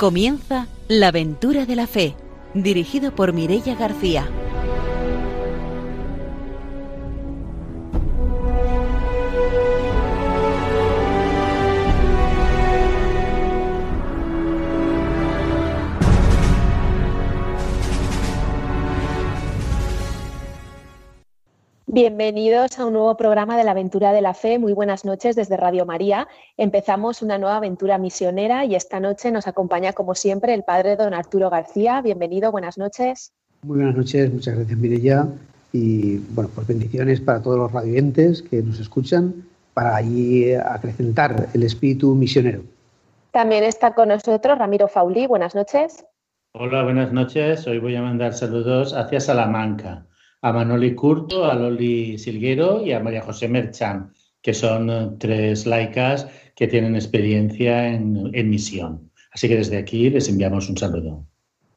Comienza La aventura de la fe, dirigido por Mirella García. Bienvenidos a un nuevo programa de la Aventura de la Fe. Muy buenas noches desde Radio María. Empezamos una nueva aventura misionera y esta noche nos acompaña, como siempre, el padre don Arturo García. Bienvenido, buenas noches. Muy buenas noches, muchas gracias Mirella. Y bueno, pues bendiciones para todos los radioyentes que nos escuchan para allí acrecentar el espíritu misionero. También está con nosotros Ramiro Faulí. Buenas noches. Hola, buenas noches. Hoy voy a mandar saludos hacia Salamanca a Manoli Curto, a Loli Silguero y a María José Merchan, que son eh, tres laicas que tienen experiencia en, misión. Así que desde aquí les enviamos un saludo.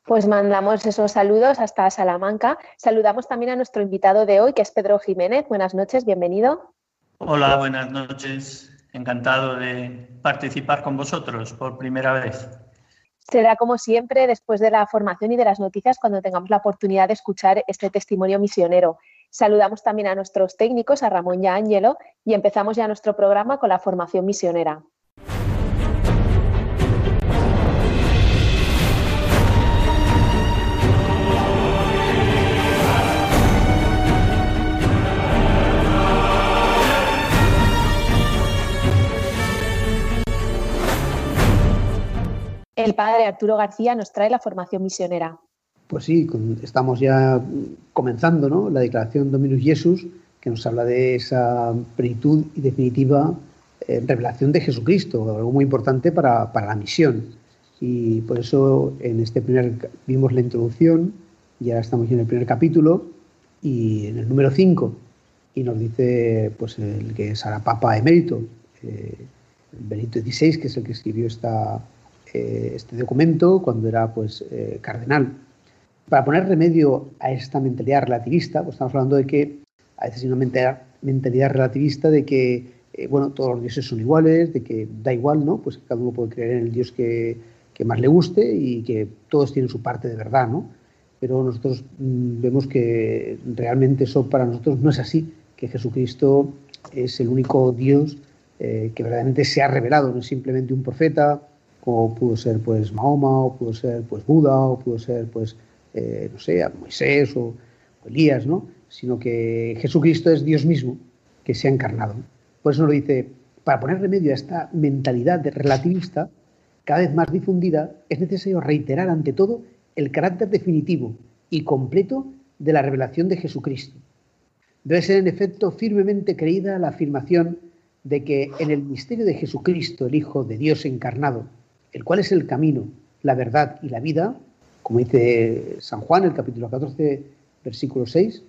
Pues mandamos esos saludos hasta Salamanca. Saludamos también a nuestro invitado de hoy, que es Pedro Jiménez. Buenas noches, bienvenido. Hola, buenas noches. Encantado de participar con vosotros por primera vez. Será como siempre después de la formación y de las noticias cuando tengamos la oportunidad de escuchar este testimonio misionero. Saludamos también a nuestros técnicos, a Ramón y a Ángelo, y empezamos ya nuestro programa con la formación misionera. El padre Arturo García nos trae la formación misionera. Pues sí, estamos ya comenzando ¿no? la declaración Dominus Jesus, que nos habla de esa plenitud y definitiva eh, revelación de Jesucristo, algo muy importante para, la misión. Y por eso en este primer vimos la introducción, ya estamos en el primer capítulo, y en el número 5, y nos dice pues el que es ahora Papa emérito, eh, Benito XVI, que es el que escribió esta, eh, este documento cuando era pues, eh, cardenal. Para poner remedio a esta mentalidad relativista, pues estamos hablando de que a veces hay una mentalidad, relativista de que eh, bueno, todos los dioses son iguales, de que da igual, ¿no? Pues cada uno puede creer en el Dios que, que más le guste y que todos tienen su parte de verdad, ¿no? Pero nosotros mm, vemos que realmente eso para nosotros no es así, que Jesucristo es el único Dios que verdaderamente se ha revelado, no es simplemente un profeta, como pudo ser pues Mahoma, o pudo ser pues Buda, o pudo ser pues, eh, no sé, Moisés o, Elías, ¿no? Sino que Jesucristo es Dios mismo que se ha encarnado. Por eso nos dice, para poner remedio a esta mentalidad de relativista, cada vez más difundida, es necesario reiterar ante todo el carácter definitivo y completo de la revelación de Jesucristo. Debe ser en efecto firmemente creída la afirmación de que en el misterio de Jesucristo, el Hijo de Dios encarnado, el cual es el camino, la verdad y la vida, como dice San Juan, el capítulo 14, versículo 6,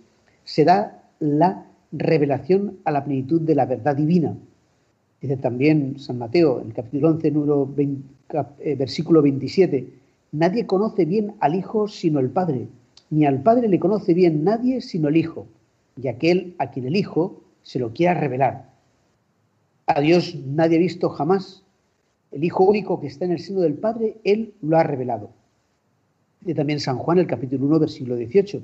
se da la revelación a la plenitud de la verdad divina. Dice también San Mateo, en el capítulo 11, número eh, versículo 27, nadie conoce bien al Hijo sino el Padre, ni al Padre le conoce bien nadie sino el Hijo, y aquel a quien el Hijo se lo quiera revelar. A Dios nadie ha visto jamás, el Hijo único que está en el seno del Padre, Él lo ha revelado. Y también San Juan, el capítulo 1, versículo 18.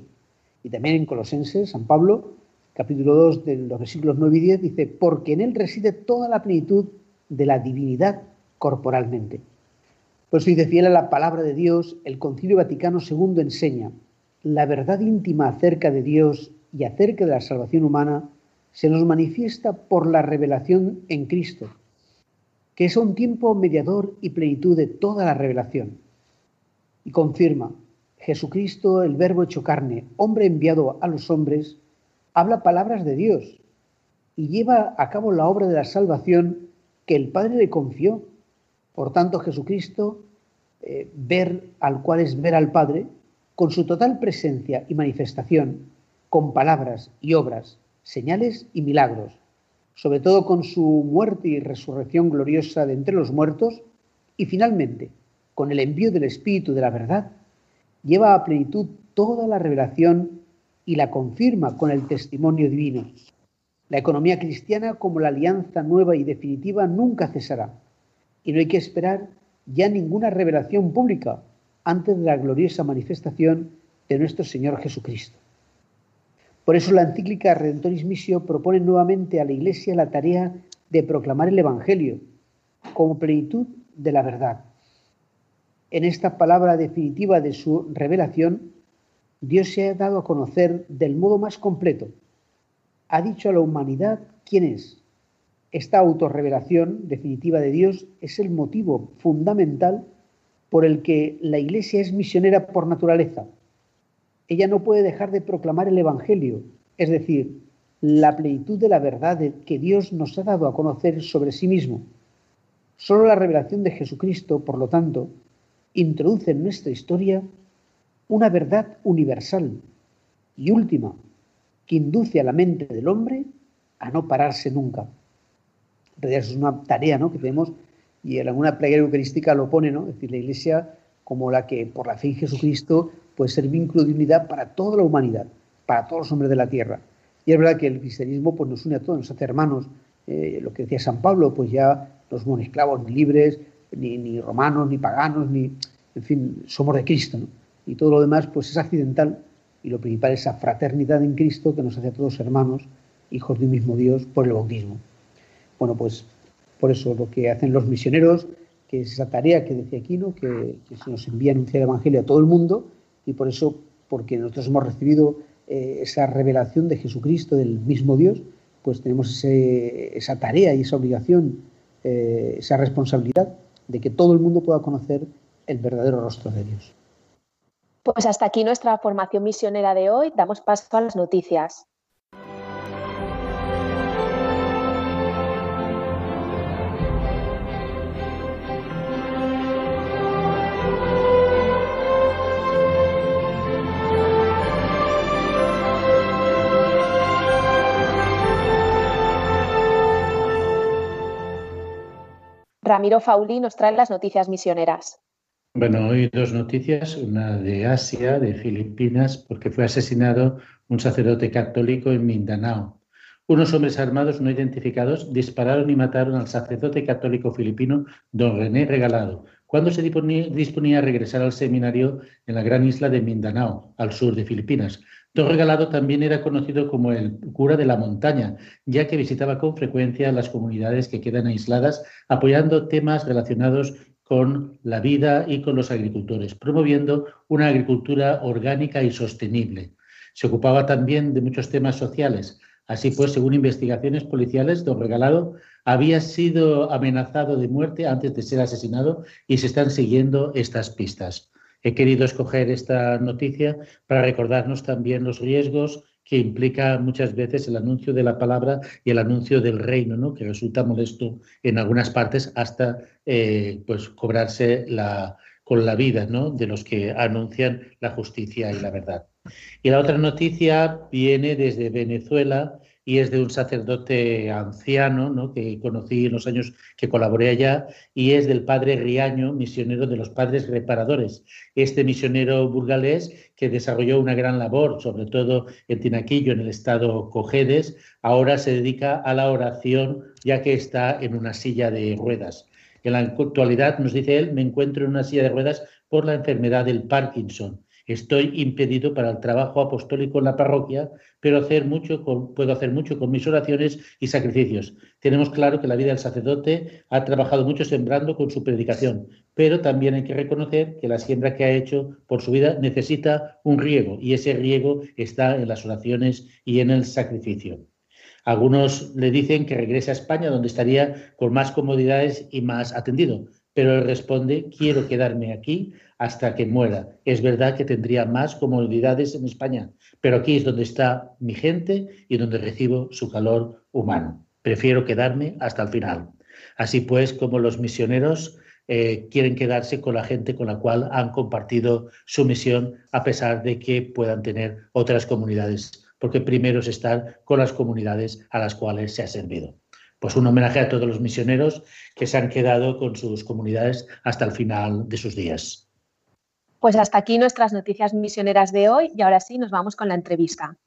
Y también en Colosenses, San Pablo, capítulo 2, de los versículos 9 y 10, dice, porque en Él reside toda la plenitud de la divinidad corporalmente. Por eso dice fiel a la palabra de Dios, el Concilio Vaticano II enseña, la verdad íntima acerca de Dios y acerca de la salvación humana se nos manifiesta por la revelación en Cristo que es un tiempo mediador y plenitud de toda la revelación. Y confirma, Jesucristo, el Verbo hecho carne, hombre enviado a los hombres, habla palabras de Dios y lleva a cabo la obra de la salvación que el Padre le confió. Por tanto, Jesucristo, eh, ver al cual es ver al Padre, con su total presencia y manifestación, con palabras y obras, señales y milagros, sobre todo con su muerte y resurrección gloriosa de entre los muertos, y finalmente, con el envío del Espíritu de la verdad, lleva a plenitud toda la revelación y la confirma con el testimonio divino. La economía cristiana como la alianza nueva y definitiva nunca cesará, y no hay que esperar ya ninguna revelación pública antes de la gloriosa manifestación de nuestro Señor Jesucristo. Por eso la encíclica Redentoris Missio propone nuevamente a la Iglesia la tarea de proclamar el Evangelio como plenitud de la verdad. En esta palabra definitiva de su revelación, Dios se ha dado a conocer del modo más completo. Ha dicho a la humanidad quién es. Esta autorrevelación definitiva de Dios es el motivo fundamental por el que la Iglesia es misionera por naturaleza. Ella no puede dejar de proclamar el Evangelio, es decir, la plenitud de la verdad que Dios nos ha dado a conocer sobre sí mismo. Solo la revelación de Jesucristo, por lo tanto, introduce en nuestra historia una verdad universal y última que induce a la mente del hombre a no pararse nunca. En es una tarea ¿no? que tenemos y en alguna plegaria eucarística lo pone, ¿no? es decir, la Iglesia como la que por la fe en Jesucristo puede ser vínculo de unidad para toda la humanidad, para todos los hombres de la tierra. Y es verdad que el cristianismo pues, nos une a todos, nos hace hermanos. Eh, lo que decía San Pablo, pues ya no somos esclavos ni libres, ni, romanos, ni paganos, ni, en fin, somos de Cristo. y todo lo demás pues es accidental y lo principal es esa fraternidad en Cristo que nos hace a todos hermanos, hijos de un mismo Dios por el bautismo. Bueno, pues por eso lo que hacen los misioneros, que es esa tarea que decía Aquino, que se nos envía a anunciar el Evangelio a todo el mundo y por eso, porque nosotros hemos recibido eh, esa revelación de Jesucristo, del mismo Dios, pues tenemos esa tarea y esa obligación, eh, esa responsabilidad de que todo el mundo pueda conocer el verdadero rostro de Dios. Pues hasta aquí nuestra formación misionera de hoy. Damos paso a las noticias. Ramiro Fauli nos trae las noticias misioneras. Bueno, hoy dos noticias, una de Asia, de Filipinas, porque fue asesinado un sacerdote católico en Mindanao. Unos hombres armados no identificados dispararon y mataron al sacerdote católico filipino don René Regalado, cuando se disponía a regresar al seminario en la gran isla de Mindanao, al sur de Filipinas. Don Regalado también era conocido como el cura de la montaña, ya que visitaba con frecuencia las comunidades que quedan aisladas, apoyando temas relacionados con la vida y con los agricultores, promoviendo una agricultura orgánica y sostenible. Se ocupaba también de muchos temas sociales. Así pues, según investigaciones policiales, don Regalado había sido amenazado de muerte antes de ser asesinado y se están siguiendo estas pistas. He querido escoger esta noticia para recordarnos también los riesgos que implica muchas veces el anuncio de la palabra y el anuncio del reino, ¿no? que resulta molesto en algunas partes hasta eh, pues, cobrarse la, con la vida ¿no? de los que anuncian la justicia y la verdad. Y la otra noticia viene desde Venezuela y es de un sacerdote anciano ¿no? que conocí en los años que colaboré allá y es del padre Riaño, misionero de los padres reparadores. Este misionero burgalés que desarrolló una gran labor, sobre todo en Tinaquillo, en el estado Cojedes, ahora se dedica a la oración ya que está en una silla de ruedas. En la actualidad, nos dice él, me encuentro en una silla de ruedas por la enfermedad del Parkinson Estoy impedido para el trabajo apostólico en la parroquia, pero hacer mucho puedo hacer mucho con mis oraciones y sacrificios. Tenemos claro que la vida del sacerdote ha trabajado mucho sembrando con su predicación, pero también hay que reconocer que la siembra que ha hecho por su vida necesita un riego y ese riego está en las oraciones y en el sacrificio. Algunos le dicen que regrese a España donde estaría con más comodidades y más atendido, pero él responde, quiero quedarme aquí hasta que muera. Es verdad que tendría más comodidades en España, pero aquí es donde está mi gente y donde recibo su calor humano. Prefiero quedarme hasta el final. Así pues, como los misioneros eh, quieren quedarse con la gente con la cual han compartido su misión, a pesar de que puedan tener otras comunidades, porque primero es estar con las comunidades a las cuales se ha servido. Pues un homenaje a todos los misioneros que se han quedado con sus comunidades hasta el final de sus días. Pues hasta aquí nuestras noticias misioneras de hoy y ahora sí nos vamos con la entrevista.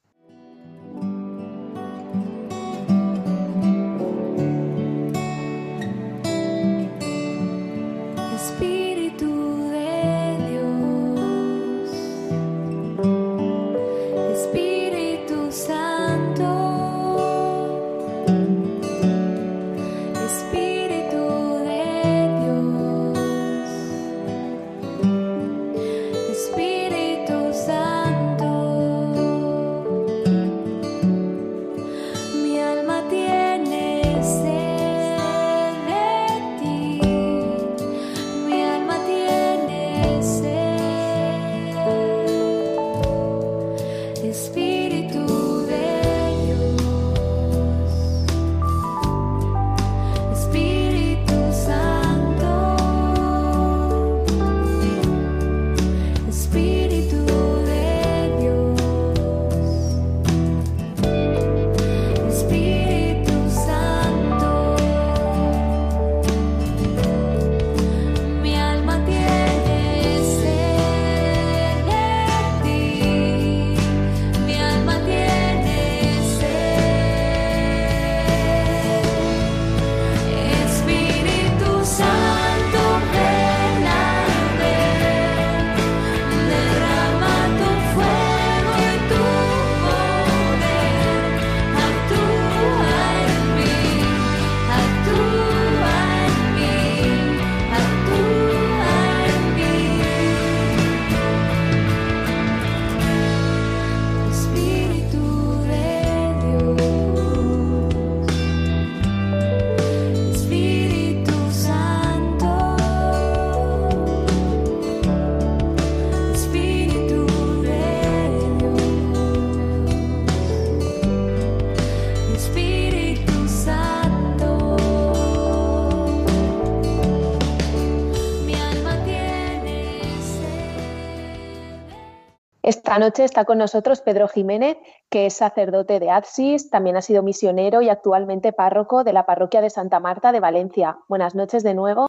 Esta noche está con nosotros Pedro Jiménez, que es sacerdote de Adsis, también ha sido misionero y actualmente párroco de la parroquia de Santa Marta de Valencia. Buenas noches de nuevo.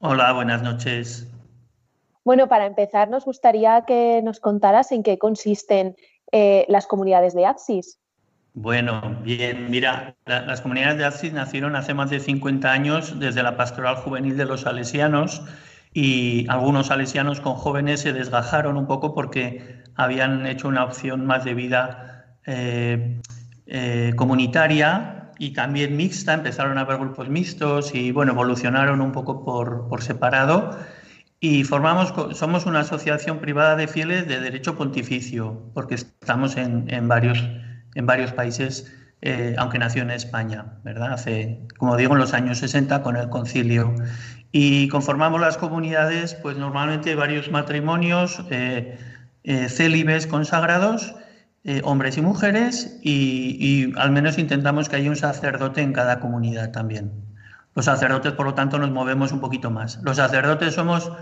Hola, buenas noches. Bueno, para empezar, nos gustaría que nos contaras en qué consisten eh, las comunidades de Adsis. Bueno, bien, mira, las comunidades de Adsis nacieron hace más de 50 años desde la pastoral juvenil de los salesianos y algunos salesianos con jóvenes se desgajaron un poco porque habían hecho una opción más de vida eh, eh, comunitaria y también mixta, empezaron a haber grupos mixtos y bueno, evolucionaron un poco por, separado y formamos, somos una asociación privada de fieles de derecho pontificio, porque estamos en, varios, en varios países, eh, aunque nació en España, ¿verdad? Hace, como digo, en los años 60 con el concilio. Y conformamos las comunidades, pues normalmente varios matrimonios, eh, eh, célibes consagrados, eh, hombres y mujeres, y, al menos intentamos que haya un sacerdote en cada comunidad también. Los sacerdotes, por lo tanto, nos movemos un poquito más. Los sacerdotes somos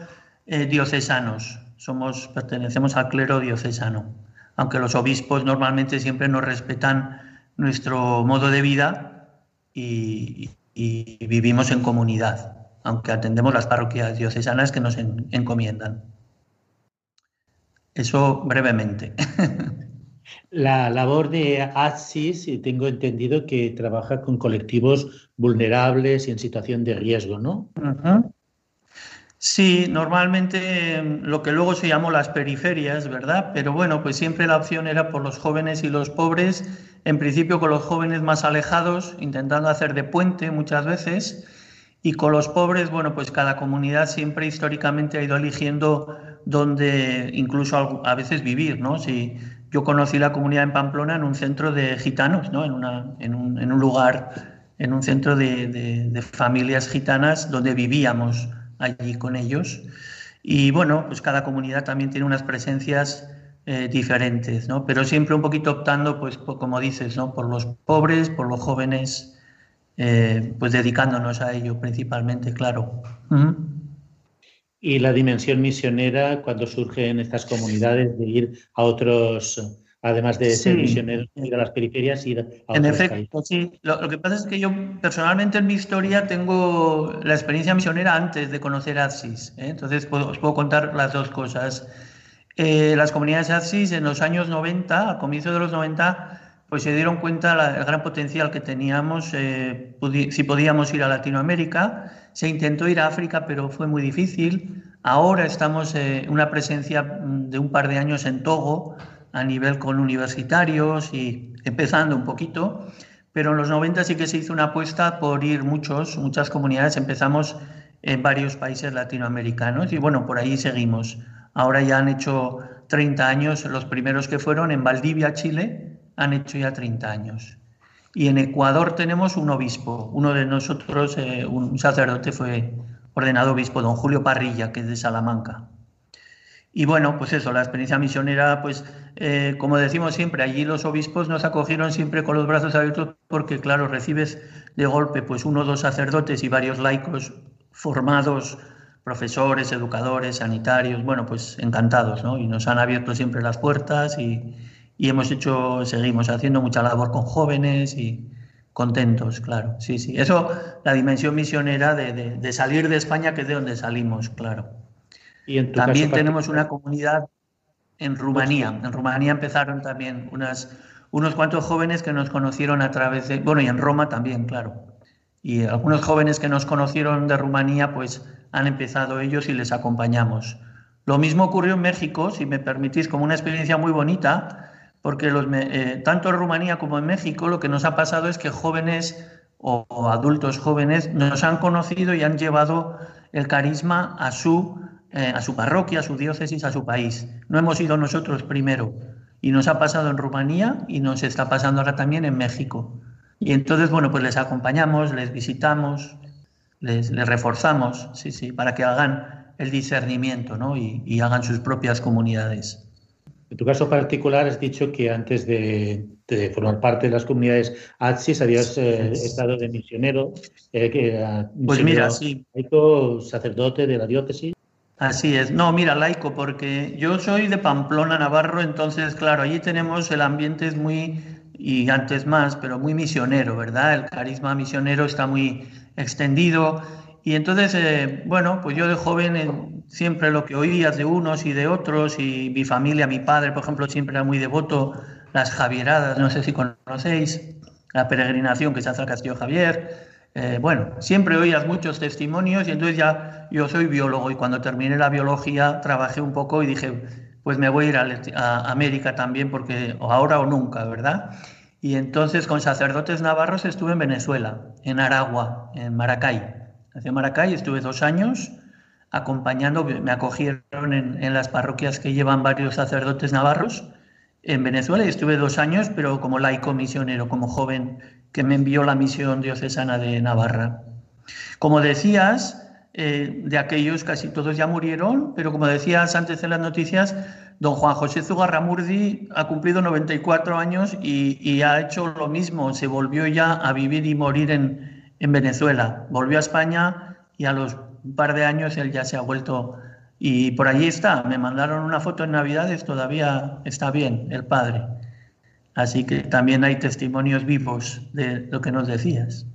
diocesanos, somos, pertenecemos al clero diocesano, aunque los obispos normalmente siempre nos respetan nuestro modo de vida y vivimos en comunidad aunque atendemos las parroquias diocesanas que nos encomiendan. Eso brevemente. La labor de ASIS, tengo entendido que trabaja con colectivos vulnerables y en situación de riesgo, ¿no? Sí, normalmente em, lo que luego se llamó las periferias, ¿verdad? Pero bueno, pues siempre la opción era por los jóvenes y los pobres, en principio con los jóvenes más alejados, intentando hacer de puente muchas veces, y con los pobres, bueno, pues cada comunidad siempre históricamente ha ido eligiendo dónde incluso a veces vivir, ¿no? Si yo conocí la comunidad en Pamplona en un centro de gitanos, ¿no? En, una, en, un, en un lugar, en un centro de, de, familias gitanas donde vivíamos allí con ellos. Y bueno, pues cada comunidad también tiene unas presencias eh, diferentes, ¿no? Pero siempre un poquito optando, pues, como dices, ¿no? Por los pobres, por los jóvenes eh, pues dedicándonos a ello principalmente, claro. Y la dimensión misionera cuando surge en estas comunidades de ir a otros, además de ser misioneros, ir a las periferias, ir a En efecto, sí. Lo, que pasa es que yo personalmente en mi historia tengo la experiencia misionera antes de conocer ASIS. ¿eh? Entonces os puedo contar las dos cosas. Eh, las comunidades ASIS en los años 90, a comienzo de los 90, pues se dieron cuenta del gran potencial que teníamos, eh, si podíamos ir a Latinoamérica. Se intentó ir a África, pero fue muy difícil. Ahora estamos en eh, una presencia mm, de un par de años en Togo, a nivel con universitarios y empezando un poquito. Pero en los 90 sí que se hizo una apuesta por ir muchos, muchas comunidades. Empezamos en varios países latinoamericanos y bueno, por ahí seguimos. Ahora ya han hecho 30 años los primeros que fueron en Valdivia, Chile, han hecho ya 30 años. Y en Ecuador tenemos un obispo. Uno de nosotros, eh, un sacerdote, fue ordenado obispo, don Julio Parrilla, que es de Salamanca. y bueno, pues eso, la experiencia misionera, pues eh, como decimos siempre, allí los obispos nos acogieron siempre con los brazos abiertos porque, claro, recibes de golpe pues uno o dos sacerdotes y varios laicos formados, profesores, educadores, sanitarios, bueno, pues encantados, ¿no? Y nos han abierto siempre las puertas y, hemos hecho, seguimos haciendo mucha labor con jóvenes y contentos, claro, sí, sí. Eso, la dimensión misionera de, de salir de España, que es de donde salimos, claro. También tenemos una comunidad en Rumanía. En Rumanía empezaron también unas, unos cuantos jóvenes que nos conocieron a través de, bueno, y en Roma también, claro. Y algunos jóvenes que nos conocieron de Rumanía, pues han empezado ellos y les acompañamos. Lo mismo ocurrió en México, si me permitís, como una experiencia muy bonita, porque los, eh, tanto en Rumanía como en México lo que nos ha pasado es que jóvenes o adultos jóvenes nos han conocido y han llevado el carisma a su eh, a su parroquia, a su diócesis, a su país. No hemos ido nosotros primero. Y nos ha pasado en Rumanía y nos está pasando ahora también en México. Y entonces, bueno, pues les acompañamos, les visitamos, les, reforzamos, sí, sí, para que hagan el discernimiento ¿no? y, hagan sus propias comunidades. En tu caso particular has dicho que antes de, formar parte de las comunidades ATSIS habías eh, estado de misionero, eh, que pues mira, sí. sacerdote de la diócesis. Así es. No, mira, laico, porque yo soy de Pamplona, Navarro, entonces, claro, allí tenemos el ambiente es muy, y antes más, pero muy misionero, ¿verdad? El carisma misionero está muy extendido. Y entonces, eh, bueno, pues yo de joven eh, siempre lo que oías de unos y de otros, y mi familia, mi padre, por ejemplo, siempre era muy devoto, las Javieradas, no sé si conocéis, la peregrinación que se hace al Castillo Javier. Eh, bueno, siempre oías muchos testimonios y entonces ya yo soy biólogo y cuando terminé la biología trabajé un poco y dije, pues me voy a ir a, América también porque ahora o nunca, ¿verdad? Y entonces con sacerdotes navarros estuve en Venezuela, en Aragua, en Maracay. Hacia Maracay estuve dos años acompañando, me acogieron en, las parroquias que llevan varios sacerdotes navarros en Venezuela y estuve dos años, pero como laico misionero, como joven que me envió la misión diocesana de Navarra. Como decías, eh, de aquellos casi todos ya murieron, pero como decías antes en las noticias, don Juan José Zugarramurdi ha cumplido 94 años y, ha hecho lo mismo, se volvió ya a vivir y morir en, en Venezuela. Volvió a España y a los un par de años él ya se ha vuelto y por allí está, me mandaron una foto en Navidades, todavía está bien el padre. Así que también hay testimonios vivos de lo que nos decías.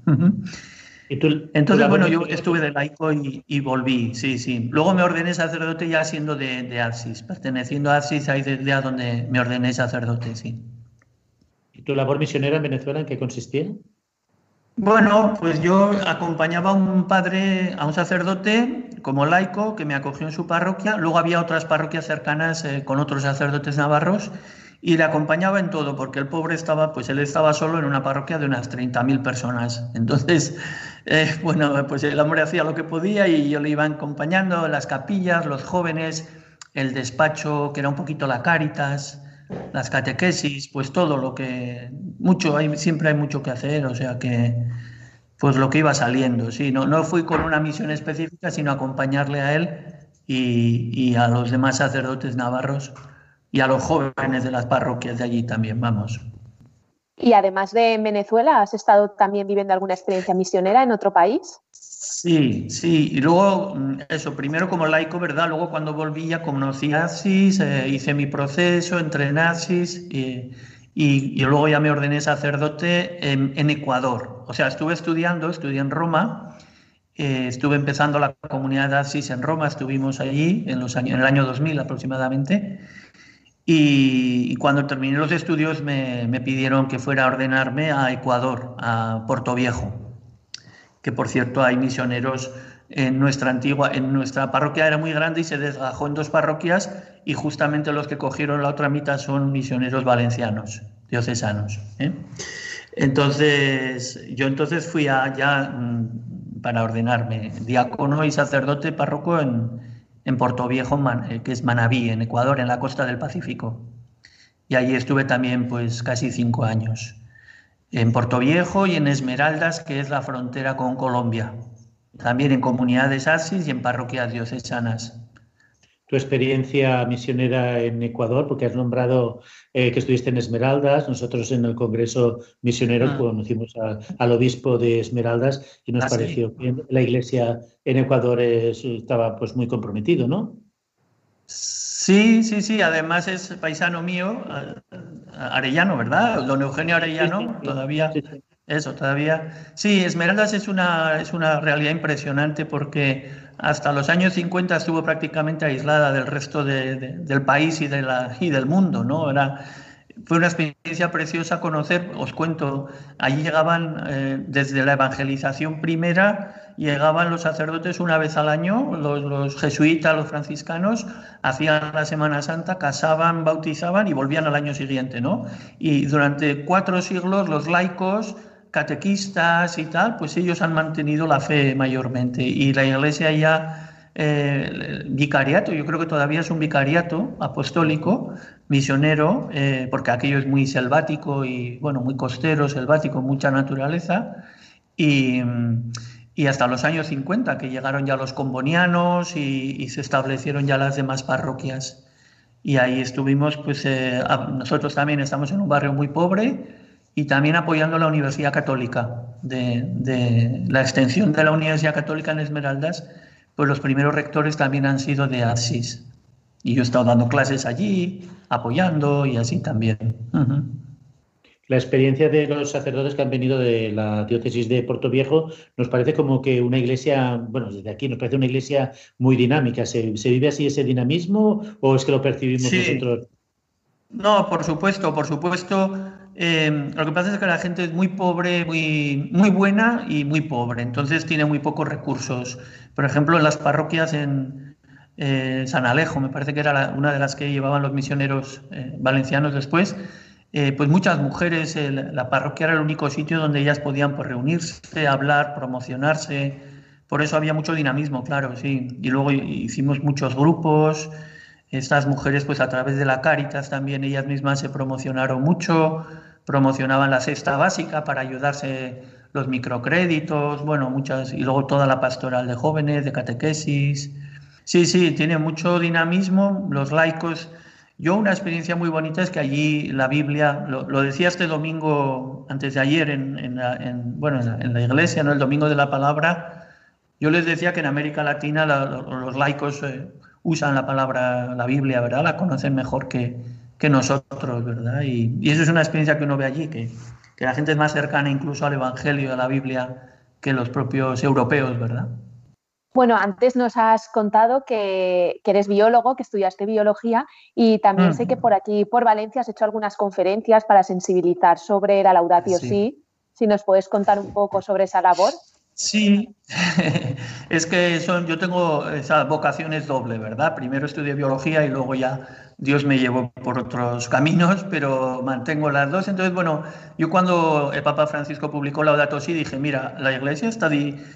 Entonces, bueno, yo estuve de laico y, volví, sí, sí. Luego me ordené sacerdote ya siendo de, de perteneciendo a Arcis, ahí desde a donde me ordené sacerdote, sí. ¿Y tu labor misionera en Venezuela en qué consistía? Bueno, pues yo acompañaba a un padre, a un sacerdote como laico que me acogió en su parroquia. Luego había otras parroquias cercanas eh, con otros sacerdotes navarros y le acompañaba en todo, porque el pobre estaba, pues él estaba solo en una parroquia de unas 30.000 personas. Entonces, eh, bueno, pues el hombre hacía lo que podía y yo le iba acompañando, las capillas, los jóvenes, el despacho, que era un poquito la caritas, las catequesis, pues todo lo que, mucho, hay, siempre hay mucho que hacer, o sea que, pues lo que iba saliendo, sí, no, no fui con una misión específica, sino acompañarle a él y, y a los demás sacerdotes navarros y a los jóvenes de las parroquias de allí también, vamos. Y además de en Venezuela, ¿has estado también viviendo alguna experiencia misionera en otro país? Sí, sí. Y luego, mm, eso, primero como laico, ¿verdad? Luego cuando volví ya conocí ASIS, eh, hice mi proceso, entré en ASIS y, y, luego ya me ordené sacerdote en, Ecuador. O sea, estuve estudiando, estudié en Roma, eh, estuve empezando la comunidad de ASIS en Roma, estuvimos allí en, los años, en el año 2000 aproximadamente. Y, cuando terminé los estudios me, pidieron que fuera a ordenarme a Ecuador, a Puerto Viejo, que por cierto hay misioneros en nuestra antigua, en nuestra parroquia era muy grande y se desgajó en dos parroquias y justamente los que cogieron la otra mitad son misioneros valencianos, diocesanos. ¿eh? Entonces, yo entonces fui allá mm, para ordenarme diácono y sacerdote párroco en, en Puerto Viejo, eh, que es Manabí, en Ecuador, en la costa del Pacífico. Y allí estuve también pues casi cinco años. En Puerto Viejo y en Esmeraldas, que es la frontera con Colombia. También en comunidades ASIS y en parroquias diocesanas. tu experiencia misionera en Ecuador, porque has nombrado eh, que estuviste en Esmeraldas. Nosotros en el Congreso Misionero ah. conocimos al obispo de Esmeraldas y nos ah, pareció que la iglesia en Ecuador estaba pues muy comprometido, ¿no? Sí, sí, sí. Además es paisano mío, Arellano, ¿verdad? Don Eugenio Arellano, todavía. Eso, todavía. Sí, Esmeraldas es una, es una realidad impresionante porque hasta los años 50 estuvo prácticamente aislada del resto del país y, de la, y del mundo, ¿no? Era, fue una experiencia preciosa conocer, os cuento, allí llegaban eh, desde la evangelización primera, llegaban los sacerdotes una vez al año, los, jesuitas, los franciscanos, hacían la Semana Santa, casaban, bautizaban y volvían al año siguiente, ¿no? Y durante cuatro siglos los laicos catequistas y tal, pues ellos han mantenido la fe mayormente. Y la iglesia ya, eh, vicariato, yo creo que todavía es un vicariato apostólico, misionero, eh, porque aquello es muy selvático y, bueno, muy costero, selvático, mucha naturaleza. Y, y hasta los años 50, que llegaron ya los combonianos y, se establecieron ya las demás parroquias. Y ahí estuvimos, pues eh, nosotros también estamos en un barrio muy pobre, y también apoyando la Universidad Católica, de, la extensión de la Universidad Católica en Esmeraldas, pues los primeros rectores también han sido de Asís. Y yo he estado dando clases allí, apoyando y así también. La experiencia de los sacerdotes que han venido de la diócesis de Puerto Viejo nos parece como que una iglesia, bueno, desde aquí nos parece una iglesia muy dinámica. ¿Se, vive así ese dinamismo o es que lo percibimos nosotros? No, por supuesto, por supuesto. Em, lo que pasa es que la gente es muy pobre, muy, muy buena y muy pobre, entonces tiene muy pocos recursos. Por ejemplo, en las parroquias en eh, San Alejo, me parece que era una de las que llevaban los misioneros eh, valencianos después, eh, pues muchas mujeres, la parroquia era el único sitio donde ellas podían pues, reunirse, hablar, promocionarse. Por eso había mucho dinamismo, claro, sí. Y luego hicimos muchos grupos. Estas mujeres, pues a través de la Cáritas también ellas mismas se promocionaron mucho, promocionaban la cesta básica para ayudarse los microcréditos, bueno, muchas, y luego toda la pastoral de jóvenes, de catequesis. Sí, sí, tiene mucho dinamismo, los laicos. Yo una experiencia muy bonita es que allí la Biblia, lo, decía este domingo, antes de ayer, en, la, bueno, en la, iglesia, ¿no? el domingo de la palabra, yo les decía que en América Latina los laicos... Eh, usan la palabra, la Biblia, ¿verdad? La conocen mejor que, que nosotros, ¿verdad? Y, eso es una experiencia que uno ve allí, que, que la gente es más cercana incluso al Evangelio, a la Biblia, que los propios europeos, ¿verdad? Bueno, antes nos has contado que, que, eres biólogo, que estudiaste biología y también sé que por aquí, por Valencia, has hecho algunas conferencias para sensibilizar sobre la Laudatio Si. Si nos puedes contar un poco sobre esa labor. Sí, es que son, yo tengo esa vocación es doble, ¿verdad? Primero estudié biología y luego ya Dios me llevó por otros caminos, pero mantengo las dos. Entonces, bueno, yo cuando el Papa Francisco publicó Laudato Si dije, mira, la Iglesia está,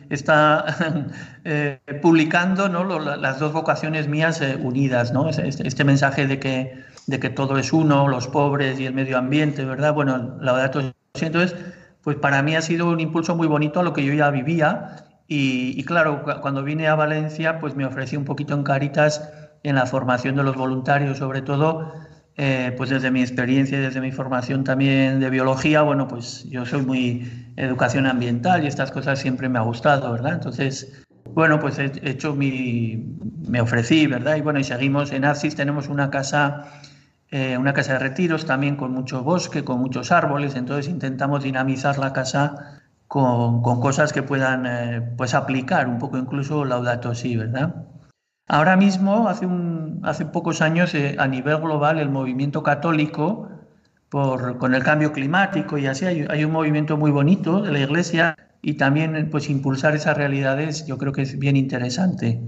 está eh, publicando ¿no? las dos vocaciones mías eh, unidas, ¿no? Este, este, mensaje de que, de que todo es uno, los pobres y el medio ambiente, ¿verdad? Bueno, Laudato Si. Entonces, pues para mí ha sido un impulso muy bonito a lo que yo ya vivía. Y, claro, cuando vine a Valencia, pues me ofrecí un poquito en Caritas en la formación de los voluntarios, sobre todo, eh, pues desde mi experiencia y desde mi formación también de biología, bueno, pues yo soy muy educación ambiental y estas cosas siempre me ha gustado, ¿verdad? Entonces, bueno, pues he hecho mi, me ofrecí, ¿verdad? Y bueno, y seguimos en ASIS, tenemos una casa eh, una casa de retiros también con mucho bosque, con muchos árboles, entonces intentamos dinamizar la casa con, cosas que puedan eh, pues aplicar un poco incluso Laudato Si, ¿verdad? Ahora mismo, hace, un, hace pocos años, eh, a nivel global, el movimiento católico, por, con el cambio climático y así, hay, hay, un movimiento muy bonito de la Iglesia y también pues impulsar esas realidades yo creo que es bien interesante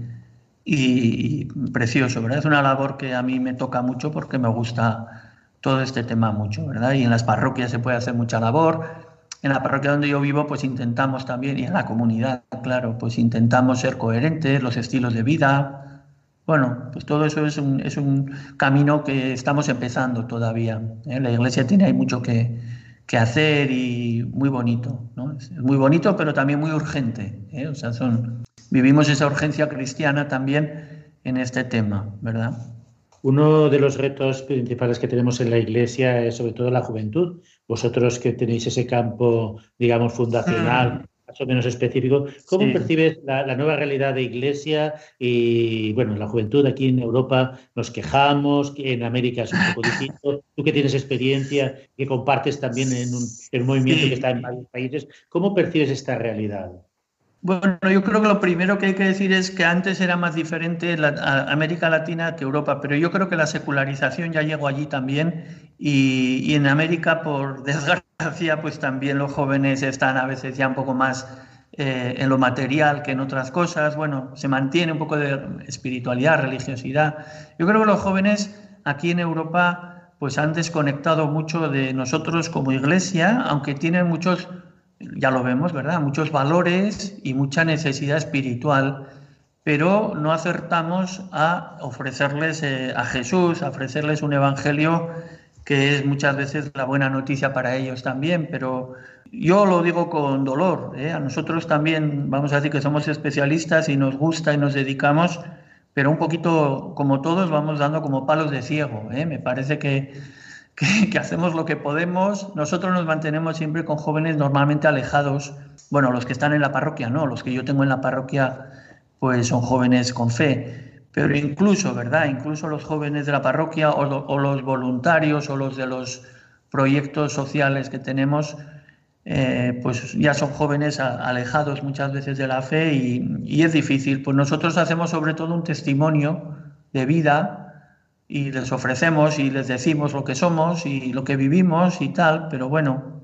y, precioso, ¿verdad? Es una labor que a mí me toca mucho porque me gusta todo este tema mucho, ¿verdad? Y en las parroquias se puede hacer mucha labor. En la parroquia donde yo vivo, pues intentamos también, y en la comunidad, claro, pues intentamos ser coherentes, los estilos de vida. Bueno, pues todo eso es un, es un camino que estamos empezando todavía. ¿eh? La iglesia tiene ahí mucho que, que hacer y muy bonito, ¿no? Es muy bonito, pero también muy urgente. ¿eh? O sea, son, vivimos esa urgencia cristiana también en este tema, ¿verdad? Uno de los retos principales que tenemos en la Iglesia es sobre todo la juventud. Vosotros que tenéis ese campo, digamos, fundacional, mm. Más o menos específico, ¿cómo percibes la, nueva realidad de Iglesia y, bueno, la juventud aquí en Europa nos quejamos, en América es un poco distinto, tú que tienes experiencia, que compartes también en un, movimiento que está en varios países, ¿cómo percibes esta realidad? Bueno, yo creo que lo primero que hay que decir es que antes era más diferente América Latina que Europa, pero yo creo que la secularización ya llegó allí también y, en América, por desgracia, pues también los jóvenes están a veces ya un poco más eh, en lo material que en otras cosas. Bueno, se mantiene un poco de espiritualidad, religiosidad. Yo creo que los jóvenes aquí en Europa pues han desconectado mucho de nosotros como iglesia, aunque tienen muchos ya lo vemos, ¿verdad? Muchos valores y mucha necesidad espiritual, pero no acertamos a ofrecerles eh, a Jesús, a ofrecerles un evangelio que es muchas veces la buena noticia para ellos también, pero yo lo digo con dolor. ¿eh? A nosotros también, vamos a decir que somos especialistas y nos gusta y nos dedicamos, pero un poquito como todos vamos dando como palos de ciego. ¿eh? Me parece que que, hacemos lo que podemos. Nosotros nos mantenemos siempre con jóvenes normalmente alejados. Bueno, los que están en la parroquia, no, los que yo tengo en la parroquia, pues son jóvenes con fe. Pero incluso, ¿verdad? Incluso los jóvenes de la parroquia o, los voluntarios o los de los proyectos sociales que tenemos, eh, pues ya son jóvenes alejados muchas veces de la fe y, y es difícil. Pues nosotros hacemos sobre todo un testimonio de vida y les ofrecemos y les decimos lo que somos y lo que vivimos y tal, pero bueno,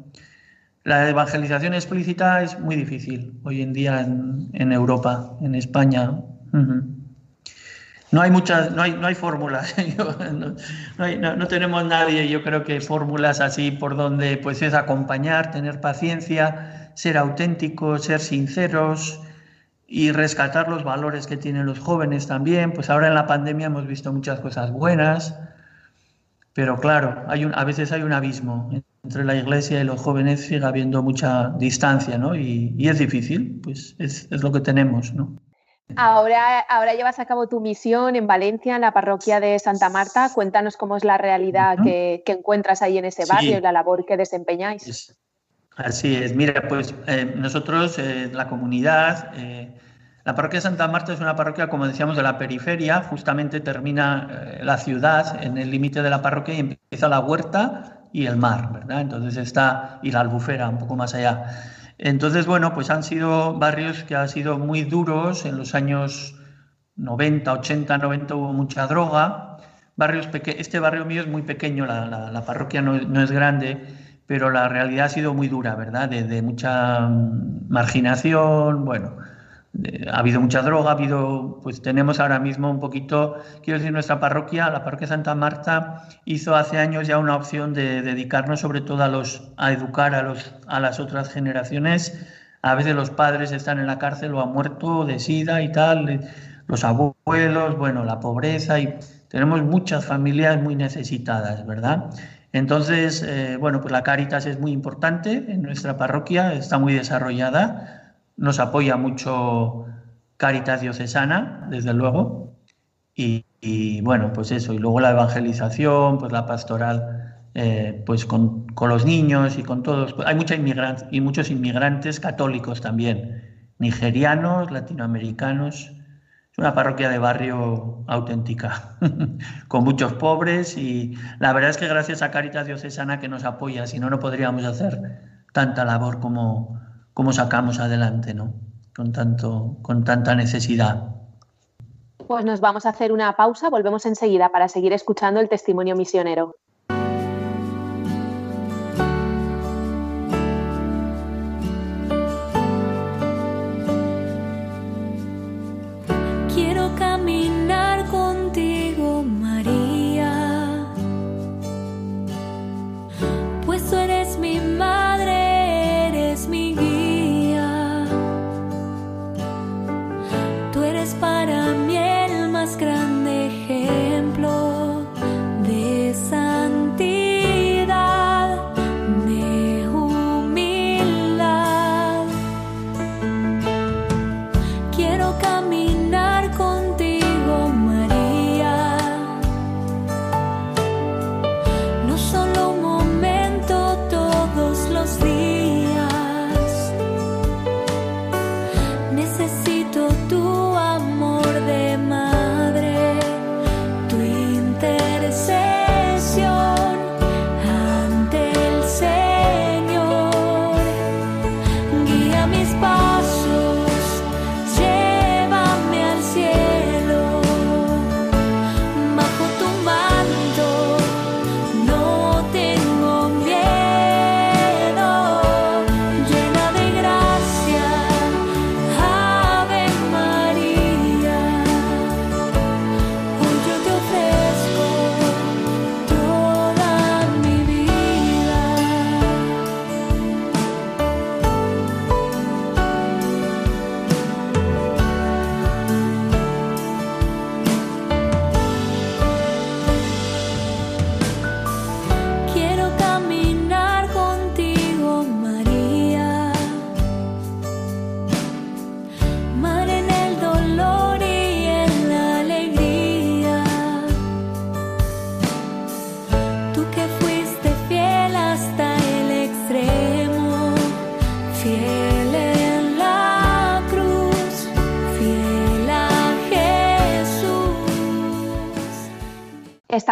la evangelización explícita es muy difícil hoy en día en, Europa, en España. No hay muchas, no hay, no hay fórmulas. no, no, tenemos nadie, yo creo que fórmulas así por donde pues es acompañar, tener paciencia, ser auténticos, ser sinceros, y rescatar los valores que tienen los jóvenes también. Pues ahora en la pandemia hemos visto muchas cosas buenas, pero claro, hay un, a veces hay un abismo entre la iglesia y los jóvenes, sigue habiendo mucha distancia, ¿no? Y, es difícil, pues es, es, lo que tenemos, ¿no? Ahora, ahora llevas a cabo tu misión en Valencia, en la parroquia de Santa Marta. Cuéntanos cómo es la realidad que, que, encuentras ahí en ese barrio y la labor que desempeñáis. Así es, mira, pues eh, nosotros, eh, la comunidad, eh, la parroquia de Santa Marta es una parroquia, como decíamos, de la periferia, justamente termina la ciudad en el límite de la parroquia y empieza la huerta y el mar, ¿verdad? Entonces está, y la albufera, un poco más allá. Entonces, bueno, pues han sido barrios que han sido muy duros en los años 90, 80, 90 hubo mucha droga. Barrios este barrio mío es muy pequeño, la, parroquia no, es grande pero la realidad ha sido muy dura, ¿verdad? De, mucha marginación, bueno, ha habido mucha droga, ha habido, pues tenemos ahora mismo un poquito, quiero decir, nuestra parroquia, la parroquia Santa Marta, hizo hace años ya una opción de dedicarnos sobre todo a, los, a educar a, los, a las otras generaciones. A veces los padres están en la cárcel o han muerto de sida y tal, los abuelos, bueno, la pobreza y tenemos muchas familias muy necesitadas, ¿verdad? Entonces, eh, bueno, pues la Caritas es muy importante en nuestra parroquia, está muy desarrollada, nos apoya mucho Caritas Diocesana, desde luego, y, bueno, pues eso, y luego la evangelización, pues la pastoral, eh, pues con, los niños y con todos. Hay mucha y muchos inmigrantes católicos también, nigerianos, latinoamericanos, es una parroquia de barrio auténtica, con muchos pobres y la verdad es que gracias a Caritas Diocesana que nos apoya, si no, no podríamos hacer tanta labor como, como sacamos adelante, ¿no? Con, tanto, con tanta necesidad. Pues nos vamos a hacer una pausa, volvemos enseguida para seguir escuchando el testimonio misionero.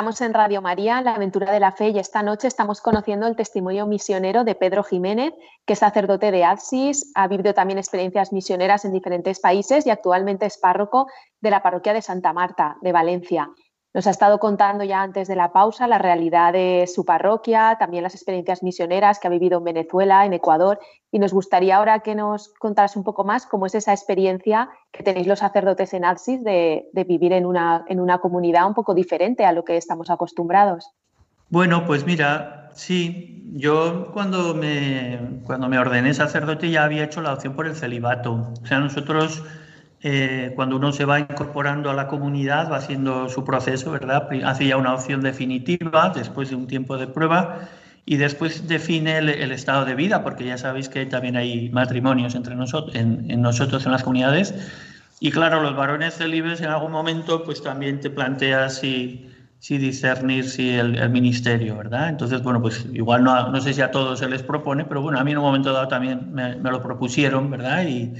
Estamos en Radio María, la aventura de la fe, y esta noche estamos conociendo el testimonio misionero de Pedro Jiménez, que es sacerdote de Adsis, ha vivido también experiencias misioneras en diferentes países y actualmente es párroco de la parroquia de Santa Marta, de Valencia. Nos ha estado contando ya antes de la pausa la realidad de su parroquia, también las experiencias misioneras que ha vivido en Venezuela, en Ecuador, y nos gustaría ahora que nos contaras un poco más cómo es esa experiencia que tenéis los sacerdotes en Alsis de, vivir en una, en una comunidad un poco diferente a lo que estamos acostumbrados. Bueno, pues mira, sí, yo cuando me, cuando me ordené sacerdote ya había hecho la opción por el celibato. O sea, nosotros eh, cuando uno se va incorporando a la comunidad, va haciendo su proceso, ¿verdad? Hace ya una opción definitiva después de un tiempo de prueba y después define el, estado de vida, porque ya sabéis que también hay matrimonios entre nosotros, en, nosotros, en las comunidades. Y claro, los varones celibes en algún momento pues también te planteas si, si discernir si el, ministerio, ¿verdad? Entonces, bueno, pues igual no, no, sé si a todos se les propone, pero bueno, a mí en un momento dado también me, me lo propusieron, ¿verdad? Y,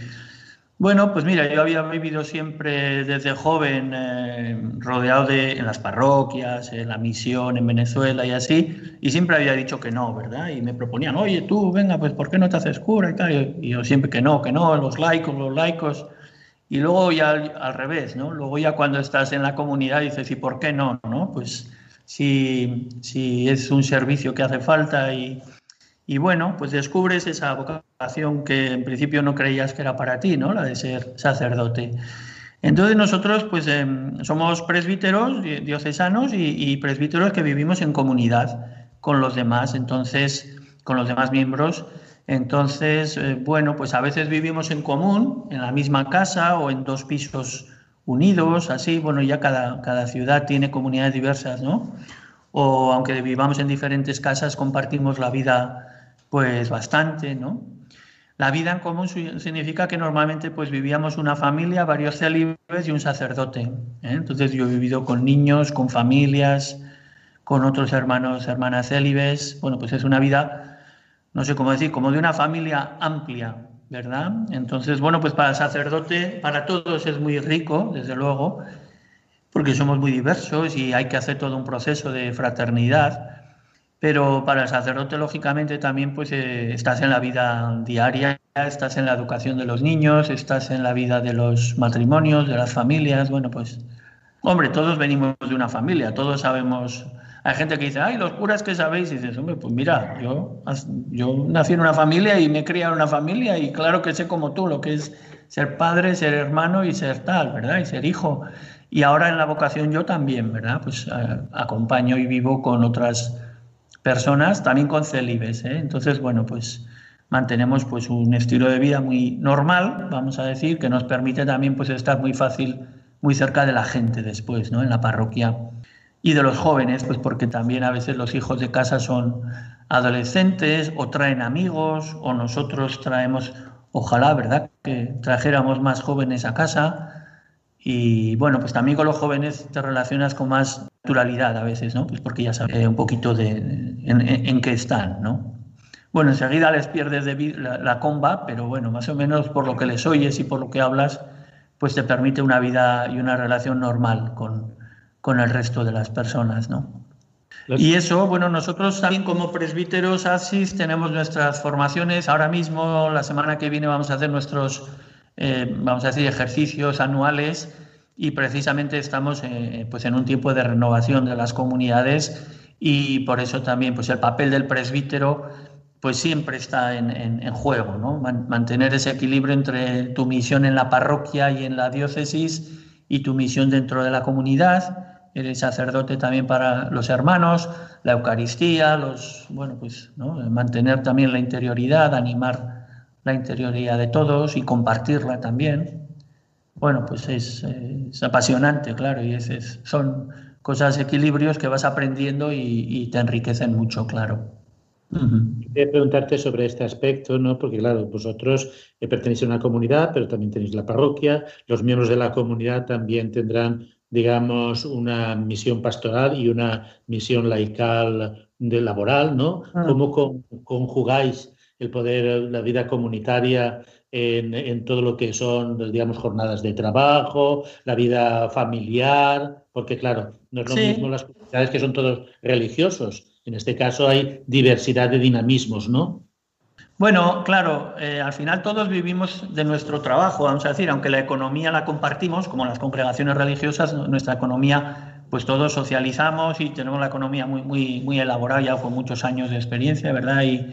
bueno, pues mira, yo había vivido siempre desde joven eh, rodeado de en las parroquias, en la misión en Venezuela y así, y siempre había dicho que no, ¿verdad? Y me proponían, oye, tú, venga, pues ¿por qué no te haces cura y tal? Y yo siempre que no, que no, los laicos, los laicos. Y luego ya al, revés, ¿no? Luego ya cuando estás en la comunidad dices, ¿y por qué no? ¿no? Pues si, si es un servicio que hace falta y, y bueno, pues descubres esa vocación que en principio no creías que era para ti, ¿no? La de ser sacerdote. Entonces nosotros pues em, somos presbíteros diocesanos y, presbíteros que vivimos en comunidad con los demás, entonces con los demás miembros. Entonces, eh, bueno, pues a veces vivimos en común, en la misma casa o en dos pisos unidos, así, bueno, ya cada, cada ciudad tiene comunidades diversas, ¿no? O aunque vivamos en diferentes casas, compartimos la vida pues bastante, ¿no? La vida en común significa que normalmente pues vivíamos una familia, varios célibes y un sacerdote. ¿eh? Entonces yo he vivido con niños, con familias, con otros hermanos, hermanas célibes. Bueno, pues es una vida, no sé cómo decir, como de una familia amplia, ¿verdad? Entonces, bueno, pues para el sacerdote, para todos es muy rico, desde luego, porque somos muy diversos y hay que hacer todo un proceso de fraternidad. Pero para el sacerdote, lógicamente, también pues eh, estás en la vida diaria, estás en la educación de los niños, estás en la vida de los matrimonios, de las familias. Bueno, pues, hombre, todos venimos de una familia, todos sabemos. Hay gente que dice, ay, los curas que sabéis, y dices, hombre, pues mira, yo, yo nací en una familia y me he criado en una familia y claro que sé como tú lo que es ser padre, ser hermano y ser tal, ¿verdad? Y ser hijo. Y ahora en la vocación yo también, ¿verdad? Pues eh, acompaño y vivo con otras personas, también con celibes. ¿eh? Entonces, bueno, pues mantenemos pues un estilo de vida muy normal, vamos a decir, que nos permite también pues estar muy fácil, muy cerca de la gente después, ¿no? En la parroquia y de los jóvenes, pues porque también a veces los hijos de casa son adolescentes o traen amigos o nosotros traemos, ojalá, ¿verdad? Que trajéramos más jóvenes a casa y bueno, pues también con los jóvenes te relacionas con más naturalidad a veces, ¿no? Pues porque ya sabes un poquito de en, qué están, ¿no? Bueno, enseguida les pierdes de la, la, comba, pero bueno, más o menos por lo que les oyes y por lo que hablas, pues te permite una vida y una relación normal con, con el resto de las personas, ¿no? Y eso, bueno, nosotros también como presbíteros ASIS tenemos nuestras formaciones. Ahora mismo, la semana que viene, vamos a hacer nuestros eh, vamos a decir, ejercicios anuales y precisamente estamos eh, pues en un tiempo de renovación de las comunidades y por eso también pues el papel del presbítero pues siempre está en, juego, ¿no? mantener ese equilibrio entre tu misión en la parroquia y en la diócesis y tu misión dentro de la comunidad, el sacerdote también para los hermanos, la Eucaristía, los, bueno, pues, mantener también la interioridad, animar la interioridad de todos y compartirla también. Bueno, pues es, apasionante, claro, y es, son cosas, equilibrios que vas aprendiendo y, te enriquecen mucho, claro. Quería preguntarte sobre este aspecto, ¿no? Porque, claro, vosotros eh, pertenecéis a una comunidad, pero también tenéis la parroquia. Los miembros de la comunidad también tendrán, digamos, una misión pastoral y una misión laical de laboral, ¿no? Ah. ¿Cómo conjugáis el poder, la vida comunitaria en, todo lo que son, digamos, jornadas de trabajo, la vida familiar, porque claro, no es lo mismo las comunidades que son todos religiosos. En este caso hay diversidad de dinamismos, ¿no? Bueno, claro, eh, al final todos vivimos de nuestro trabajo, vamos a decir, aunque la economía la compartimos, como las congregaciones religiosas, nuestra economía, pues todos socializamos y tenemos la economía muy, muy, muy elaborada ya con muchos años de experiencia, ¿verdad? Y,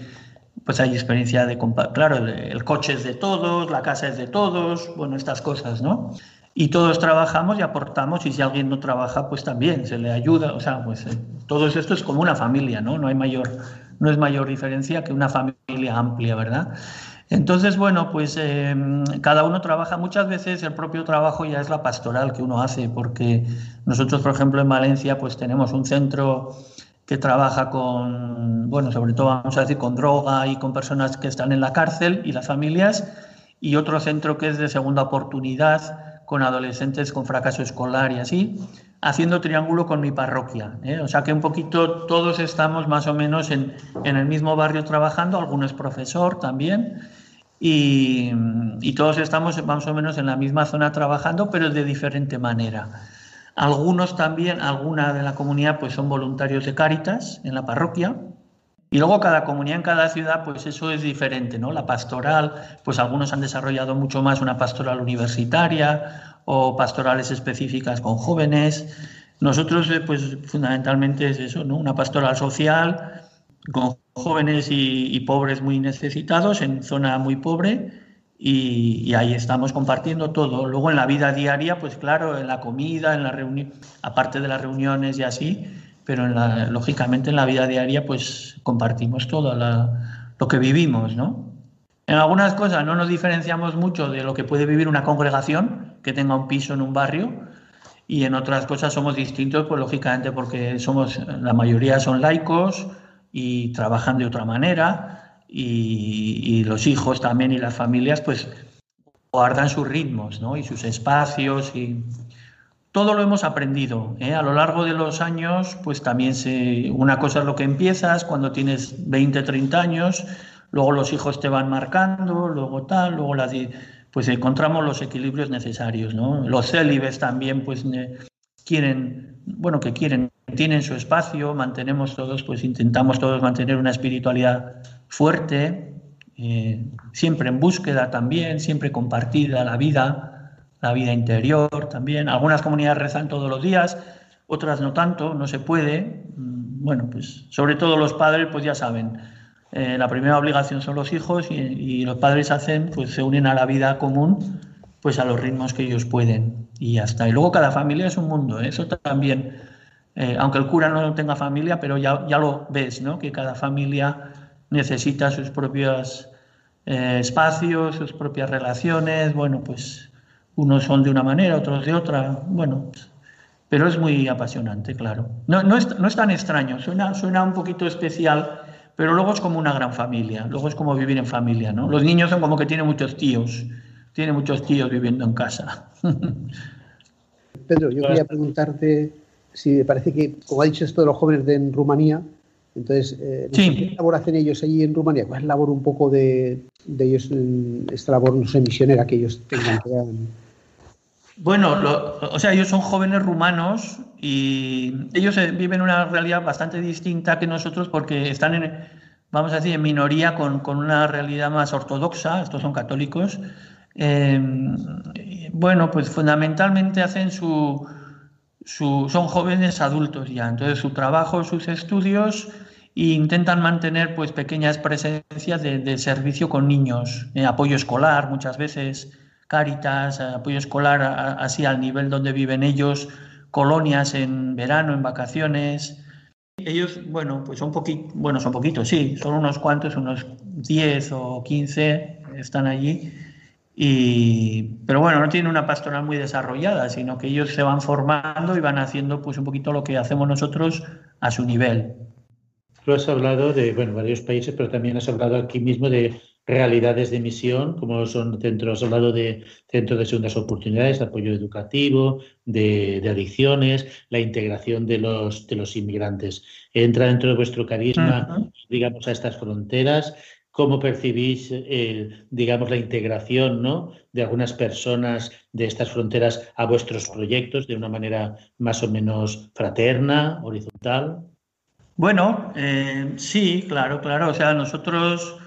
pues hay experiencia de, claro, el coche es de todos, la casa es de todos, bueno, estas cosas, ¿no? Y todos trabajamos y aportamos y si alguien no trabaja, pues también se le ayuda, o sea, pues eh, todo esto es como una familia, ¿no? No hay mayor, no es mayor diferencia que una familia amplia, ¿verdad? Entonces, bueno, pues em, cada uno trabaja, muchas veces el propio trabajo ya es la pastoral que uno hace, porque nosotros, por ejemplo, en Valencia, pues tenemos un centro que trabaja con, bueno, sobre todo vamos a decir, con droga y con personas que están en la cárcel y las familias, y otro centro que es de segunda oportunidad con adolescentes con fracaso escolar y así, haciendo triángulo con mi parroquia. ¿eh? O sea que un poquito todos estamos más o menos en, en el mismo barrio trabajando, alguno es profesor también, y, y todos estamos más o menos en la misma zona trabajando, pero de diferente manera. Algunos también, alguna de la comunidad, pues son voluntarios de Cáritas en la parroquia. Y luego cada comunidad en cada ciudad, pues eso es diferente, ¿no? La pastoral, pues algunos han desarrollado mucho más una pastoral universitaria o pastorales específicas con jóvenes. Nosotros, eh, pues fundamentalmente es eso, ¿no? Una pastoral social con jóvenes y, y pobres muy necesitados en zona muy pobre y, ahí estamos compartiendo todo. Luego en la vida diaria, pues claro, en la comida, en la reunión, aparte de las reuniones y así, pero lógicamente en la vida diaria, pues compartimos todo lo que vivimos, ¿no? En algunas cosas no nos diferenciamos mucho de lo que puede vivir una congregación que tenga un piso en un barrio y en otras cosas somos distintos, pues lógicamente porque somos, la mayoría son laicos y trabajan de otra manera y, los hijos también y las familias pues guardan sus ritmos ¿no? y sus espacios y todo lo hemos aprendido ¿eh? a lo largo de los años pues también se una cosa es lo que empiezas cuando tienes 20 30 años luego los hijos te van marcando luego tal luego las pues encontramos los equilibrios necesarios ¿no? los célibes también pues quieren bueno que quieren tienen su espacio mantenemos todos pues intentamos todos mantener una espiritualidad fuerte, eh, siempre en búsqueda también, siempre compartida la vida, la vida interior también. Algunas comunidades rezan todos los días, otras no tanto, no se puede. Mm, bueno, pues sobre todo los padres, pues ya saben, eh, la primera obligación son los hijos y, los padres hacen, pues se unen a la vida común, pues a los ritmos que ellos pueden y ya está. Y luego cada familia es un mundo, ¿eh? eso también, aunque el cura no tenga familia, pero ya, ya lo ves, ¿no? Que cada familia necesita sus propios eh, espacios, sus propias relaciones, bueno, pues unos son de una manera, otros de otra, bueno, pero es muy apasionante, claro. No, no, es, no es tan extraño, suena, suena un poquito especial, pero luego es como una gran familia, luego es como vivir en familia, ¿no? Los niños son como que tienen muchos tíos, tienen muchos tíos viviendo en casa. Pedro, yo quería preguntarte si me parece que, como ha dicho esto de los jóvenes de Rumanía, entonces, eh, ¿qué labor hacen ellos allí en Rumanía? ¿Cuál es la labor un poco de, ellos, esta labor, no sé, misionera que ellos tengan que Bueno, o sea, ellos son jóvenes rumanos y ellos eh, viven una realidad bastante distinta que nosotros porque están en, vamos a decir, en minoría con, una realidad más ortodoxa, estos son católicos. Em, bueno, pues fundamentalmente hacen su, son jóvenes adultos ya, entonces su trabajo, sus estudios e intentan mantener pues pequeñas presencias de, servicio con niños, eh, apoyo escolar muchas veces, cáritas, apoyo escolar así al nivel donde viven ellos, colonias en verano, en vacaciones. Ellos, bueno, pues son poquitos, bueno, son poquitos, sí, son unos cuantos, unos 10 o 15 están allí pero bueno, no tiene una pastoral muy desarrollada, sino que ellos se van formando y van haciendo pues un poquito lo que hacemos nosotros a su nivel. Tú has hablado de bueno, varios países, pero también has hablado aquí mismo de realidades de misión, como son centros, has hablado de centros de segundas oportunidades, apoyo educativo, de, adicciones, la integración de los, de los inmigrantes. Entra dentro de vuestro carisma, digamos, a estas fronteras cómo percibís, digamos, la integración ¿no? de algunas personas de estas fronteras a vuestros proyectos de una manera más o menos fraterna, horizontal. Bueno, eh, sí, claro, claro. O sea, nosotros,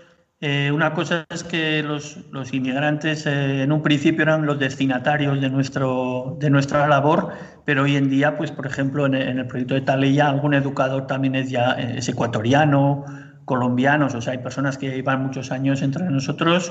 eh, una cosa es que los, inmigrantes eh, en un principio eran los destinatarios de, nuestro, de nuestra labor, pero hoy en día, pues, por ejemplo, en, el proyecto de Taleya, algún educador también es ya es ecuatoriano, colombianos, o sea, hay personas que llevan muchos años entre nosotros.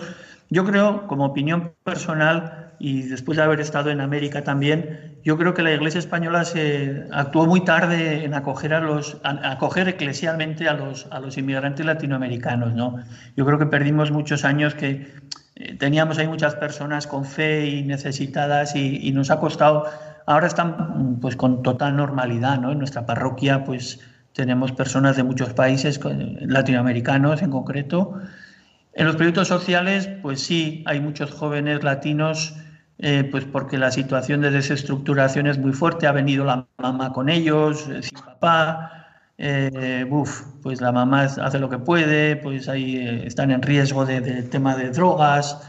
Yo creo, como opinión personal, y después de haber estado en América también, yo creo que la Iglesia española se actuó muy tarde en acoger a los acoger eclesialmente a los a los inmigrantes latinoamericanos, ¿no? Yo creo que perdimos muchos años que eh, teníamos ahí muchas personas con fe y necesitadas y, nos ha costado ahora están pues con total normalidad, ¿no? En nuestra parroquia pues tenemos personas de muchos países latinoamericanos en concreto. En los proyectos sociales, pues sí, hay muchos jóvenes latinos eh, pues porque la situación de desestructuración es muy fuerte, ha venido la mamá con ellos, eh, sin papá, eh, pues la mamá hace lo que puede, pues ahí están en riesgo de, tema de drogas,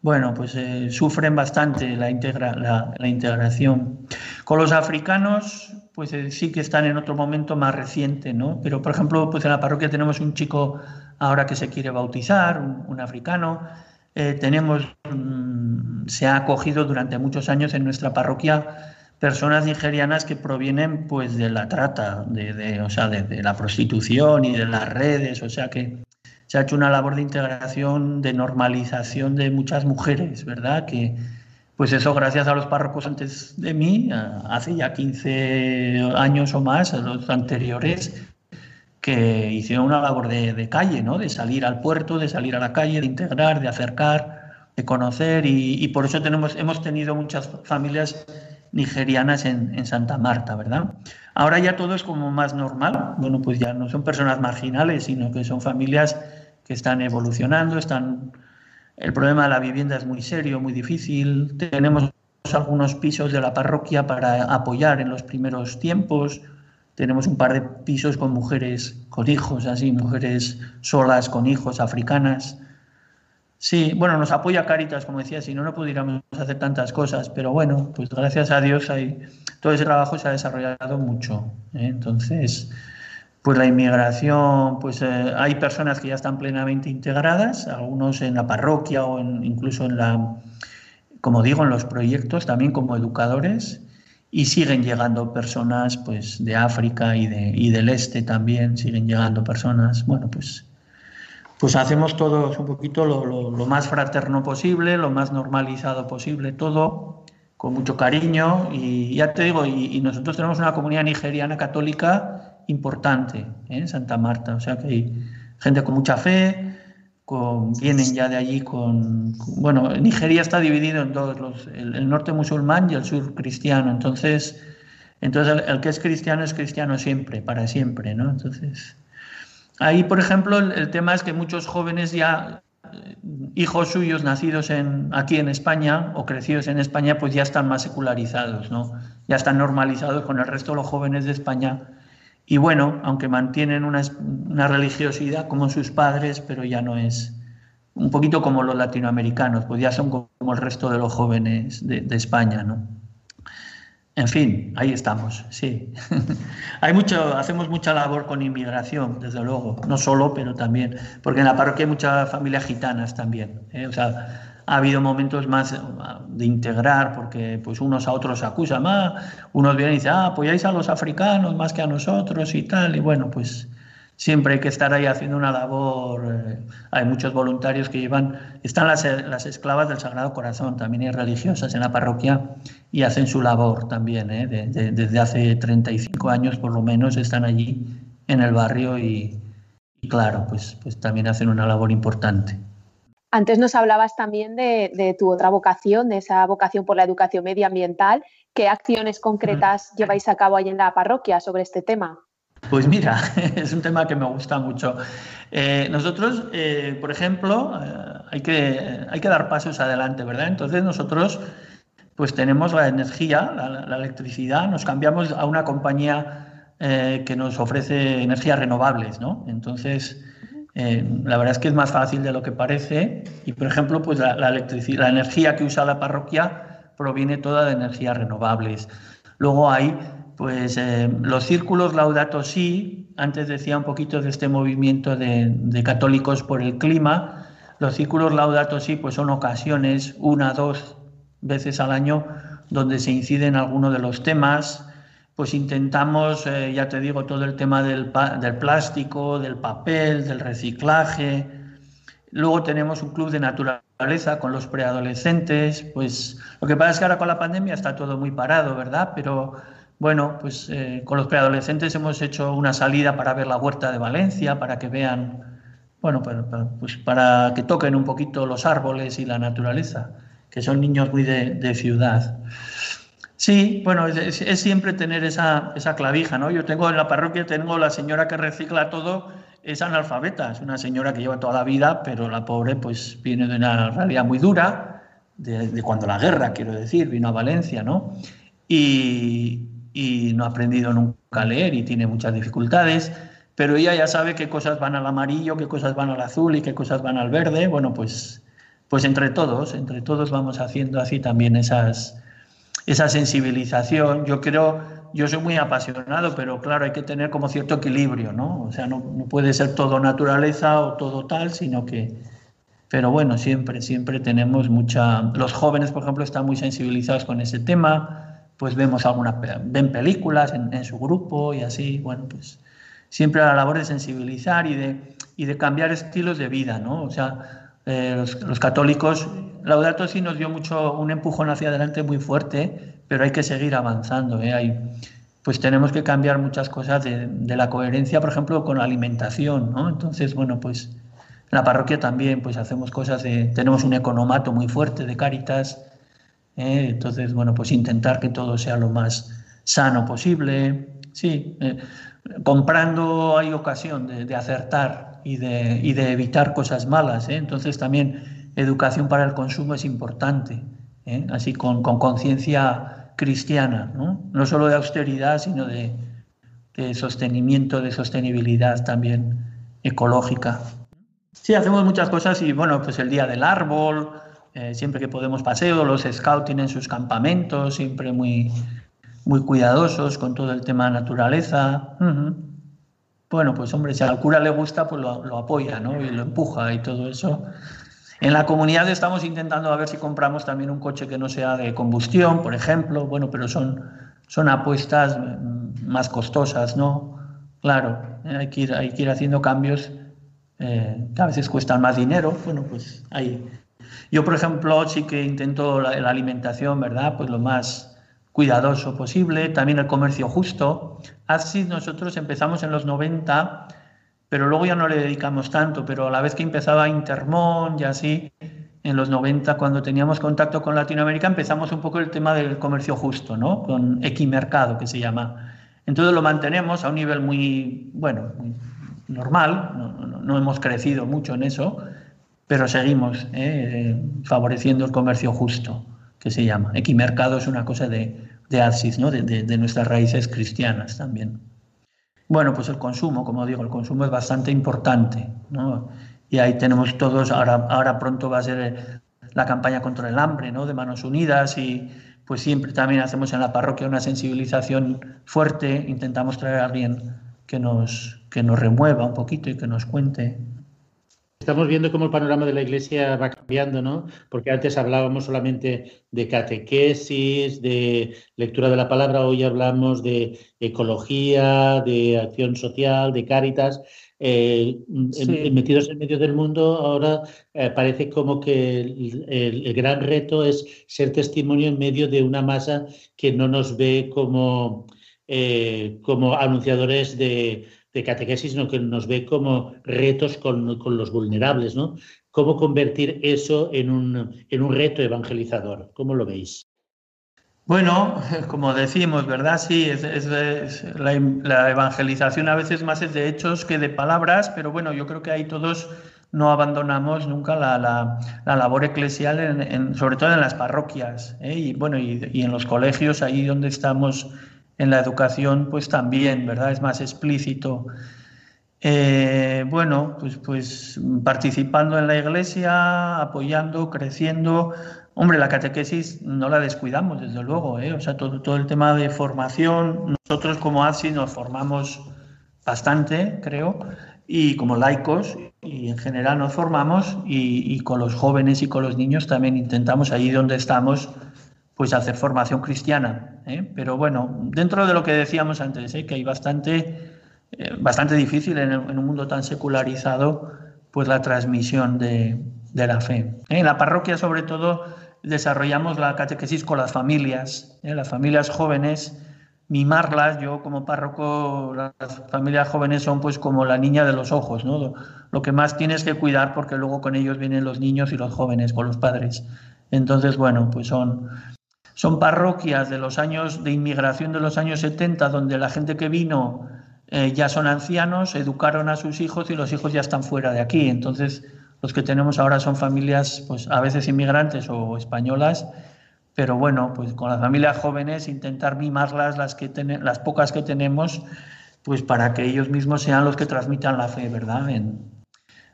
bueno, pues sufren bastante la, la, integración. Con los africanos, pues sí que están en otro momento más reciente, ¿no? Pero, por ejemplo, pues en la parroquia tenemos un chico ahora que se quiere bautizar, un, africano, tenemos se ha acogido durante muchos años en nuestra parroquia personas nigerianas que provienen pues de la trata, de, o sea, de, la prostitución y de las redes, o sea que se ha hecho una labor de integración, de normalización de muchas mujeres, ¿verdad? Que pues eso gracias a los párrocos antes de mí, hace ya 15 años o más, los anteriores, que hicieron una labor de, de calle, ¿no? De salir al puerto, de salir a la calle, de integrar, de acercar de conocer y, por eso tenemos, hemos tenido muchas familias nigerianas en, Santa Marta, ¿verdad? Ahora ya todo es como más normal, bueno, pues ya no son personas marginales, sino que son familias que están evolucionando, están... El problema de la vivienda es muy serio, muy difícil, tenemos algunos pisos de la parroquia para apoyar en los primeros tiempos, tenemos un par de pisos con mujeres con hijos, así, mujeres solas con hijos africanas, Sí, bueno, nos apoya Caritas, como decía, si no, no pudiéramos hacer tantas cosas, pero bueno, pues gracias a Dios hay, todo ese trabajo se ha desarrollado mucho. ¿eh? Entonces, pues la inmigración, pues eh, hay personas que ya están plenamente integradas, algunos en la parroquia o incluso en la, como digo, en los proyectos, también como educadores, y siguen llegando personas pues de África y, de, y del este también, siguen llegando personas, bueno, pues pues hacemos todos un poquito lo, más fraterno posible, lo más normalizado posible, todo con mucho cariño. Y ya te digo, y, nosotros tenemos una comunidad nigeriana católica importante ¿eh? en Santa Marta, o sea que hay gente con mucha fe, vienen ya de allí con, bueno, Nigeria está dividido en dos, los, el, norte musulmán y el sur cristiano, entonces, entonces el, el, que es cristiano es cristiano siempre, para siempre, ¿no? Entonces, Ahí, por ejemplo, el, tema es que muchos jóvenes ya, eh, hijos suyos nacidos en, aquí en España o crecidos en España, pues ya están más secularizados, ¿no? Ya están normalizados con el resto de los jóvenes de España. Y bueno, aunque mantienen una, religiosidad como sus padres, pero ya no es un poquito como los latinoamericanos, pues ya son como el resto de los jóvenes de, de España, ¿no? En fin, ahí estamos, sí. hay mucho, hacemos mucha labor con inmigración, desde luego, no solo, pero también, porque en la parroquia hay muchas familias gitanas también. ¿eh? O sea, ha habido momentos más de integrar, porque pues unos a otros acusan, ah, unos vienen y dicen, ah, apoyáis a los africanos más que a nosotros y tal, y bueno, pues siempre hay que estar ahí haciendo una labor. Eh, hay muchos voluntarios que llevan, están las, las, esclavas del Sagrado Corazón, también hay religiosas en la parroquia y hacen su labor también. ¿eh? desde hace 35 años por lo menos están allí en el barrio y, claro, pues, pues también hacen una labor importante. Antes nos hablabas también de, de, tu otra vocación, de esa vocación por la educación medioambiental. ¿Qué acciones concretas lleváis a cabo ahí en la parroquia sobre este tema? Pues mira, es un tema que me gusta mucho. Eh, nosotros, eh, por ejemplo, eh, hay, que, hay que dar pasos adelante, ¿verdad? Entonces nosotros pues tenemos la energía, la, electricidad, nos cambiamos a una compañía que nos ofrece energías renovables, ¿no? Entonces, Eh, la verdad es que es más fácil de lo que parece y, por ejemplo, pues la, la, la energía que usa la parroquia proviene toda de energías renovables. Luego hay pues eh, los círculos Laudato Si, antes decía un poquito de este movimiento de, de, católicos por el clima, los círculos Laudato Si pues son ocasiones, una, dos veces al año, donde se inciden algunos de los temas, pues intentamos, eh, ya te digo, todo el tema del, del, plástico, del papel, del reciclaje. Luego tenemos un club de naturaleza con los preadolescentes. Pues lo que pasa es que ahora con la pandemia está todo muy parado, ¿verdad? Pero bueno, pues eh, con los preadolescentes hemos hecho una salida para ver la huerta de Valencia, para que vean, bueno, para, pues para que toquen un poquito los árboles y la naturaleza, que son niños muy de ciudad. Sí, bueno, es, siempre tener esa, esa clavija, ¿no? Yo tengo en la parroquia, tengo la señora que recicla todo, es analfabeta, es una señora que lleva toda la vida, pero la pobre pues viene de una realidad muy dura, de, de cuando la guerra, quiero decir, vino a Valencia, ¿no? Y, y, no ha aprendido nunca a leer y tiene muchas dificultades, pero ella ya sabe qué cosas van al amarillo, qué cosas van al azul y qué cosas van al verde. Bueno, pues, pues entre todos, entre todos vamos haciendo así también esas esa sensibilización. Yo creo, yo soy muy apasionado, pero claro, hay que tener como cierto equilibrio, ¿no? O sea, no, no, puede ser todo naturaleza o todo tal, sino que... Pero bueno, siempre, siempre tenemos mucha... Los jóvenes, por ejemplo, están muy sensibilizados con ese tema, pues vemos algunas, ven películas en, su grupo y así, bueno, pues siempre la labor de sensibilizar y de, y de cambiar estilos de vida, ¿no? O sea, eh, los, los, católicos, Laudato Si nos dio mucho un empujón hacia adelante muy fuerte, pero hay que seguir avanzando. ¿eh? Hay, pues tenemos que cambiar muchas cosas de, de, la coherencia, por ejemplo, con la alimentación, ¿no? Entonces, bueno, pues en la parroquia también, pues hacemos cosas de, tenemos un economato muy fuerte de Cáritas, ¿eh? entonces, bueno, pues intentar que todo sea lo más sano posible, sí, eh, comprando hay ocasión de, de acertar y de, y de, evitar cosas malas. ¿eh? Entonces también educación para el consumo es importante, ¿eh? así con conciencia cristiana, ¿no? no solo de austeridad, sino de, de, sostenimiento, de sostenibilidad también ecológica. Sí, hacemos muchas cosas y bueno, pues el Día del Árbol, eh, siempre que podemos paseo, los scouts tienen sus campamentos, siempre muy, muy cuidadosos con todo el tema naturaleza. Bueno, pues hombre, si al cura le gusta, pues lo, apoya, ¿no? Y lo empuja y todo eso. En la comunidad estamos intentando a ver si compramos también un coche que no sea de combustión, por ejemplo, bueno, pero son, son apuestas más costosas, ¿no? Claro, hay que ir, hay que haciendo cambios eh, que a veces cuestan más dinero, bueno, pues ahí. Yo, por ejemplo, sí que intento la, la alimentación, ¿verdad? Pues lo más cuidadoso posible, también el comercio justo. Así nosotros empezamos en los 90, pero luego ya no le dedicamos tanto, pero a la vez que empezaba Intermón y así, en los 90, cuando teníamos contacto con Latinoamérica, empezamos un poco el tema del comercio justo, ¿no? Con Equimercado, que se llama. Entonces lo mantenemos a un nivel muy, bueno, muy normal, no, no, no hemos crecido mucho en eso, pero seguimos eh, favoreciendo el comercio justo que se llama. Equimercado es una cosa de, de ¿no? De, de, de, nuestras raíces cristianas también. Bueno, pues el consumo, como digo, el consumo es bastante importante, ¿no? Y ahí tenemos todos, ahora, ahora pronto va a ser la campaña contra el hambre, ¿no? De Manos Unidas y pues siempre también hacemos en la parroquia una sensibilización fuerte, intentamos traer a alguien que nos, que nos remueva un poquito y que nos cuente Estamos viendo cómo el panorama de la Iglesia va cambiando, ¿no? Porque antes hablábamos solamente de catequesis, de lectura de la palabra, hoy hablamos de ecología, de acción social, de cáritas. Eh, sí. metidos en medio del mundo, ahora eh, parece como que el, el, el, gran reto es ser testimonio en medio de una masa que no nos ve como, eh, como anunciadores de, de catequesis, sino que nos ve como retos con, con los vulnerables, ¿no? ¿Cómo convertir eso en un, en un reto evangelizador? ¿Cómo lo veis? Bueno, como decimos, ¿verdad? Sí, es, es la, evangelización a veces más es de hechos que de palabras, pero bueno, yo creo que ahí todos no abandonamos nunca la, la, la labor eclesial, sobre todo en las parroquias, ¿eh? y bueno, y, y, en los colegios, ahí donde estamos en la educación, pues también, ¿verdad? Es más explícito. Eh, bueno, pues, pues participando en la iglesia, apoyando, creciendo. Hombre, la catequesis no la descuidamos, desde luego. ¿eh? O sea, todo, todo el tema de formación, nosotros como ASI nos formamos bastante, creo, y como laicos, y en general nos formamos, y, con los jóvenes y con los niños también intentamos, allí donde estamos, pues hacer formación cristiana. ¿eh? Pero bueno, dentro de lo que decíamos antes, ¿eh? que hay bastante, eh, bastante difícil en, un mundo tan secularizado, pues la transmisión de, de la fe. En la parroquia, sobre todo, desarrollamos la catequesis con las familias, las familias jóvenes mimarlas. Yo como párroco, las familias jóvenes son pues como la niña de los ojos, ¿no? Lo que más tienes que cuidar porque luego con ellos vienen los niños y los jóvenes, con los padres. Entonces, bueno, pues son, son parroquias de los años de inmigración de los años 70, donde la gente que vino eh, ya son ancianos, educaron a sus hijos y los hijos ya están fuera de aquí. Entonces, los que tenemos ahora son familias, pues a veces inmigrantes o españolas, pero bueno, pues con las familias jóvenes intentar mimarlas, las, que las pocas que tenemos, pues para que ellos mismos sean los que transmitan la fe, ¿verdad?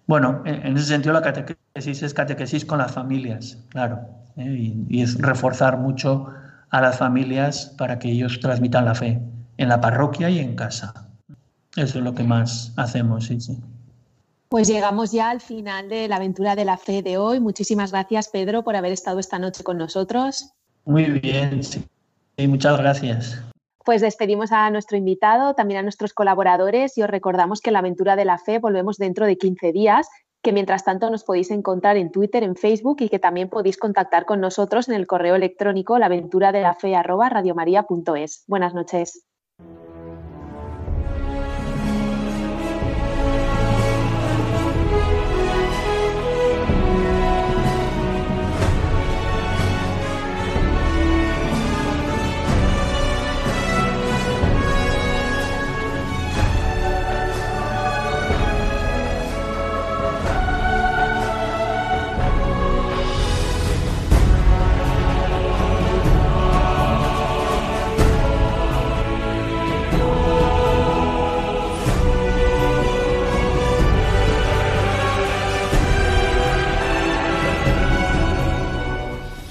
bueno, en, ese sentido la catequesis es catequesis con las familias, claro, ¿eh? y, es reforzar mucho a las familias para que ellos transmitan la fe en la parroquia y en casa. Eso es lo que más hacemos, sí, sí. Pues llegamos ya al final de la aventura de la fe de hoy. Muchísimas gracias, Pedro, por haber estado esta noche con nosotros. Muy bien, sí. muchas gracias. Pues despedimos a nuestro invitado, también a nuestros colaboradores y os recordamos que la aventura de la fe volvemos dentro de 15 días, que mientras tanto nos podéis encontrar en Twitter, en Facebook y que también podéis contactar con nosotros en el correo electrónico laventuradelafe@radiomaria.es. Buenas noches.